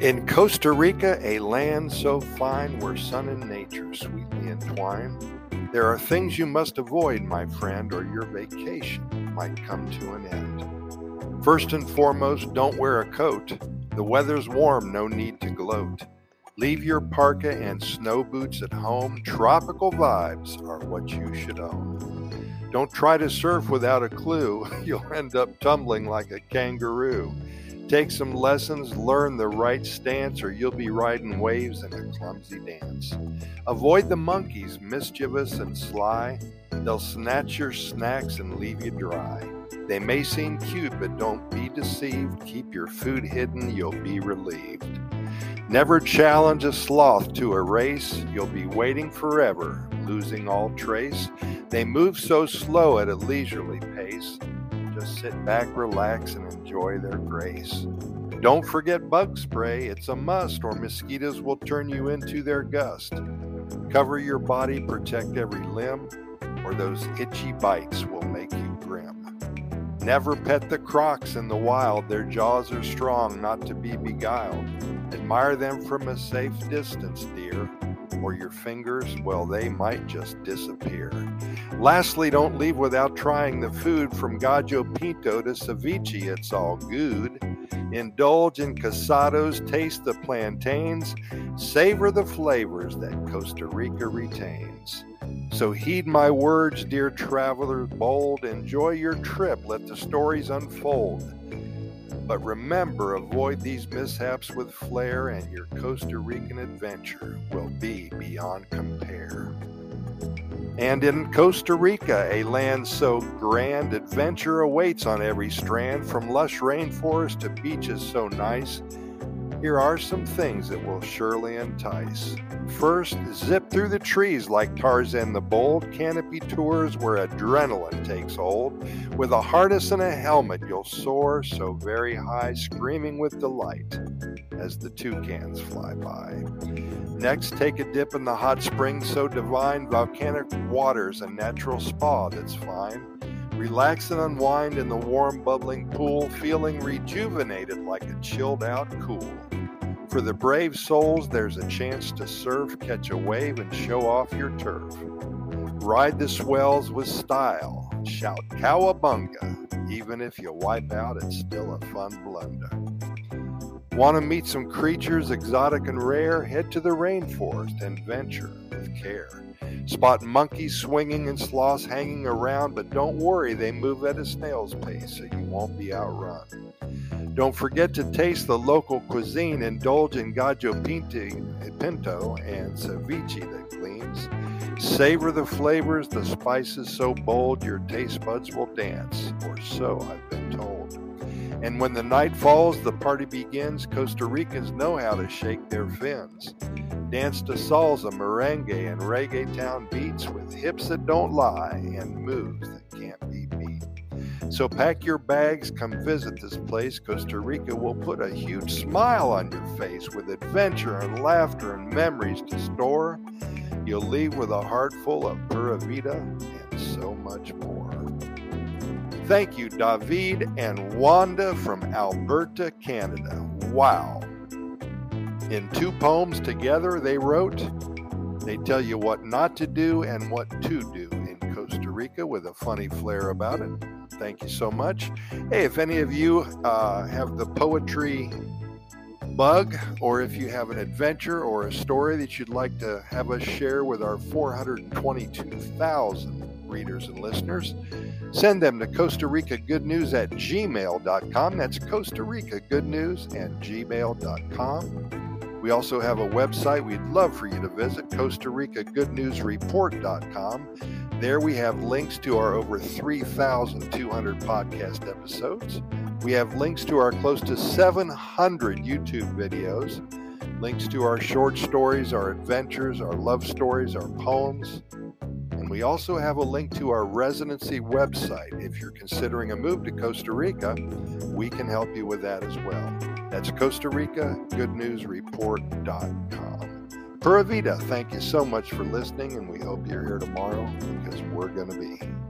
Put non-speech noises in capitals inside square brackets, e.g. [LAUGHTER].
In Costa Rica, a land so fine where sun and nature sweetly entwine, there are things you must avoid, my friend, or your vacation might come to an end. First and foremost, don't wear a coat. The weather's warm, no need to gloat. Leave your parka and snow boots at home. Tropical vibes are what you should own. Don't try to surf without a clue. [LAUGHS] You'll end up tumbling like a kangaroo. Take some lessons, learn the right stance, or you'll be riding waves in a clumsy dance. Avoid the monkeys, mischievous and sly. They'll snatch your snacks and leave you dry. They may seem cute, but don't be deceived. Keep your food hidden, you'll be relieved. Never challenge a sloth to a race, you'll be waiting forever, losing all trace. They move so slow at a leisurely pace. Just sit back, relax, and enjoy their grace. Don't forget bug spray, it's a must, or mosquitoes will turn you into their gust. Cover your body, protect every limb, or those itchy bites will make you grim. Never pet the crocs in the wild, their jaws are strong, not to be beguiled. Admire them from a safe distance, dear or your fingers, well, they might just disappear. Lastly, don't leave without trying the food from Gallo Pinto to ceviche, it's all good. Indulge in casados, taste the plantains, savor the flavors that Costa Rica retains. So heed my words, dear travelers bold, enjoy your trip, let the stories unfold. But remember, avoid these mishaps with flair, and your Costa Rican adventure will be beyond compare. And in Costa Rica, a land so grand, adventure awaits on every strand, from lush rainforest to beaches so nice here are some things that will surely entice. First, zip through the trees like Tarzan the Bold, canopy tours where adrenaline takes hold. With a harness and a helmet, you'll soar so very high, screaming with delight as the toucans fly by. Next, take a dip in the hot spring so divine, volcanic waters, a natural spa that's fine. Relax and unwind in the warm, bubbling pool, feeling rejuvenated like a chilled out cool. For the brave souls, there's a chance to surf, catch a wave, and show off your turf. Ride the swells with style, shout cowabunga. Even if you wipe out, it's still a fun blunder. Want to meet some creatures exotic and rare? Head to the rainforest and venture with care. Spot monkeys swinging and sloths hanging around, but don't worry, they move at a snail's pace, so you won't be outrun. Don't forget to taste the local cuisine, indulge in Gallo Pinto and ceviche that gleams. Savor the flavors, the spices so bold your taste buds will dance, or so I've been told. And when the night falls, the party begins. Costa Ricans know how to shake their fins. Dance to salsa, merengue, and reggaeton beats with hips that don't lie and moves that can't be beat. So pack your bags, come visit this place. Costa Rica will put a huge smile on your face with adventure and laughter and memories to store. You'll leave with a heart full of pura vida and so much more. Thank you, David and Wanda from Alberta, Canada. Wow. In two poems together, they wrote, they tell you what not to do and what to do in Costa Rica with a funny flair about it. Thank you so much. Hey, if any of you uh, have the poetry bug, or if you have an adventure or a story that you'd like to have us share with our 422,000 readers and listeners, send them to Costa Rica Good News at gmail.com. That's Costa Rica Good News at gmail.com. We also have a website we'd love for you to visit, Costa Rica Good News Report.com. There we have links to our over 3,200 podcast episodes. We have links to our close to 700 YouTube videos, links to our short stories, our adventures, our love stories, our poems, we also have a link to our residency website. If you're considering a move to Costa Rica, we can help you with that as well. That's Costa Rica Good News Report.com. Pura Vida, thank you so much for listening, and we hope you're here tomorrow because we're going to be.